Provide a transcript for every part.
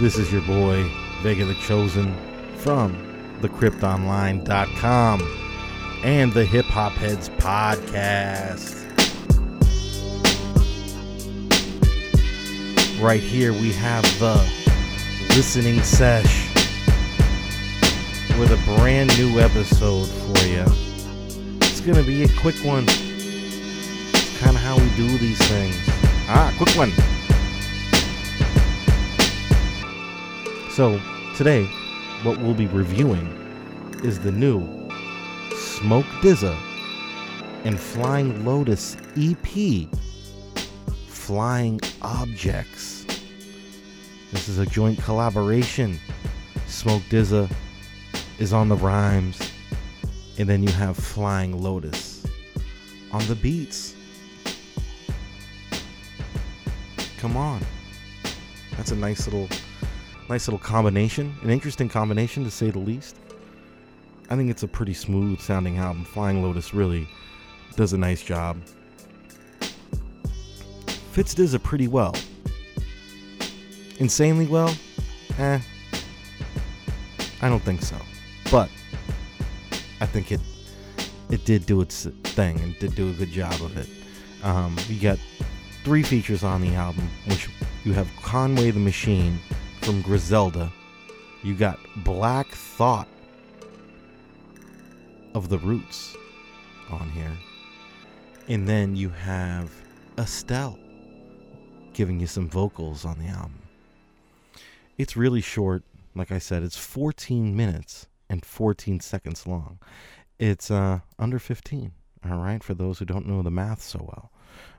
This is your boy, Vega the Chosen, from thecryptonline.com and the Hip Hop Heads podcast. Right here, we have the listening sesh with a brand new episode for you. It's gonna be a quick one. It's kind of how we do these things. Ah, quick one. So, today, what we'll be reviewing is the new Smoke DZA and Flying Lotus EP Flying Objects. This is a joint collaboration. Smoke DZA is on the rhymes, and then you have Flying Lotus on the beats. Come on. That's a nice little nice little combination, an interesting combination to say the least. I think it's a pretty smooth sounding album. Flying Lotus really does a nice job. Fits DZA pretty well. Insanely well? Eh. I don't think so. But I think it it did do its thing and did do a good job of it. Um, you got three features on the album, which you have Conway the Machine from Griselda. You got Black Thought of the Roots on here. And then you have Estelle giving you some vocals on the album. It's really short. Like I said, it's 14 minutes and 14 seconds long. It's uh, under 15, all right, for those who don't know the math so well.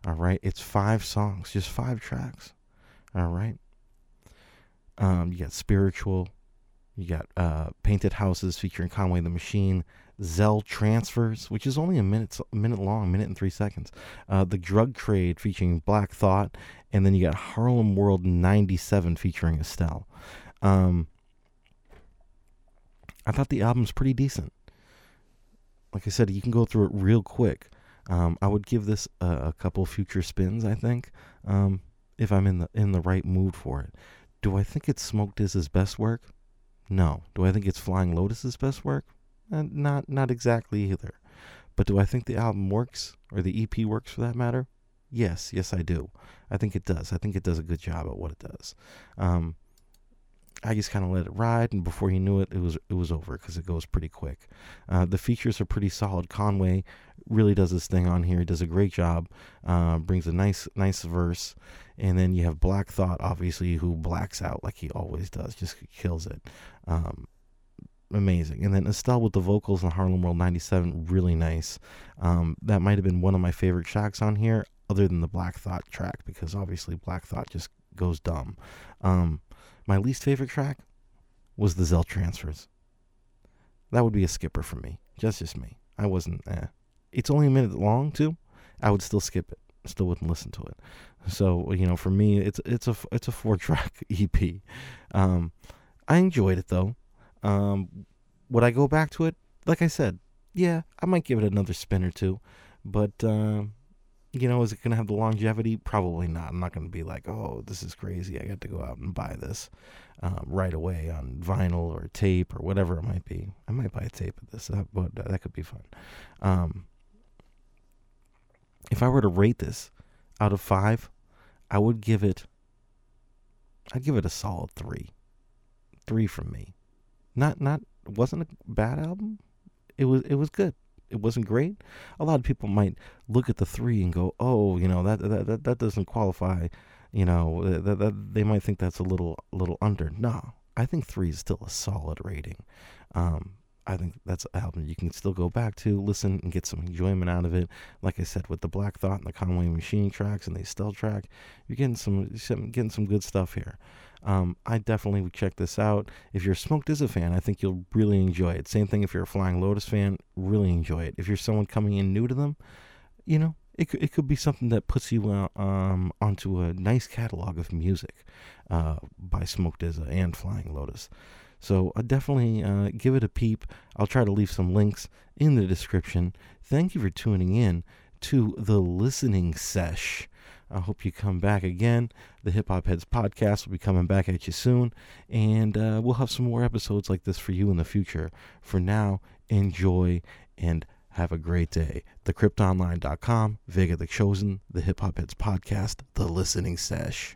All right, it's five songs, just five tracks. All right. Um, you got Spiritual, you got uh, Painted Houses featuring Conway the Machine, Zen Transfers, which is only a minute a minute long, minute and three seconds. Uh, the Drug Trade featuring Black Thought, and then you got Harlem World '97 featuring Estelle. Um, I thought the album's pretty decent. Like I said, you can go through it real quick. Um, I would give this a, a, couple future spins. I think um, if I'm in the in the right mood for it. Do I think it's Smoke DZA's best work? No. Do I think it's Flying Lotus's best work? Uh, not not exactly either. But do I think the album works or the EP works for that matter? Yes, yes I do. I think it does. I think it does a good job at what it does. Um, I just kind of let it ride, and before you knew it, it was it was over because it goes pretty quick. Uh, the features are pretty solid. Conway really does his thing on here. He does a great job. Uh, brings a nice nice verse, and then you have Black Thought, obviously, who blacks out like he always does, just kills it. Um, amazing. And then Estelle with the vocals on Harlem World 97, really nice. Um, that might have been one of my favorite tracks on here, other than the Black Thought track, because obviously Black Thought just goes dumb. Um, my least favorite track was the Zen transfers. That would be a skipper for me. Just just me. I wasn't eh. It's only a minute long too. I would still skip it. Still wouldn't listen to it. So, you know, for me it's it's a it's a four track EP. Um I enjoyed it though. Um would I go back to it? Like I said, yeah, I might give it another spin or two. But uh, you know, is it going to have the longevity? Probably not. I'm not going to be like, oh, this is crazy. I got to go out and buy this um, right away on vinyl or tape or whatever it might be. I might buy a tape of this, uh, but that could be fun. Um, if I were to rate this out of five, I would give it. I'd give it a solid three. Three from me. Not not wasn't a bad album. It was it was good it wasn't great, a lot of people might look at the three and go, "Oh, you know that that that, that doesn't qualify." You know, that, that they might think that's a little little under. No, I think three is still a solid rating. Um, I think that's an album you can still go back to, listen, and get some enjoyment out of it. Like I said, with the Black Thought and the Conway Machine tracks and the Estelle track, you're getting some, some getting some good stuff here. Um, I definitely would check this out. If you're a Smoke DZA fan, I think you'll really enjoy it. Same thing if you're a Flying Lotus fan, really enjoy it. If you're someone coming in new to them, you know, it could, it could be something that puts you uh, um, onto a nice catalog of music uh, by Smoked DZA and Flying Lotus. So uh, definitely uh, give it a peep. I'll try to leave some links in the description. Thank you for tuning in to the listening sesh. I hope you come back again. The Hip Hop Heads podcast will be coming back at you soon, and uh, we'll have some more episodes like this for you in the future. For now, enjoy and have a great day. TheCryptOnline.com, Vega the Chosen, the Hip Hop Heads podcast, The Listening Sesh.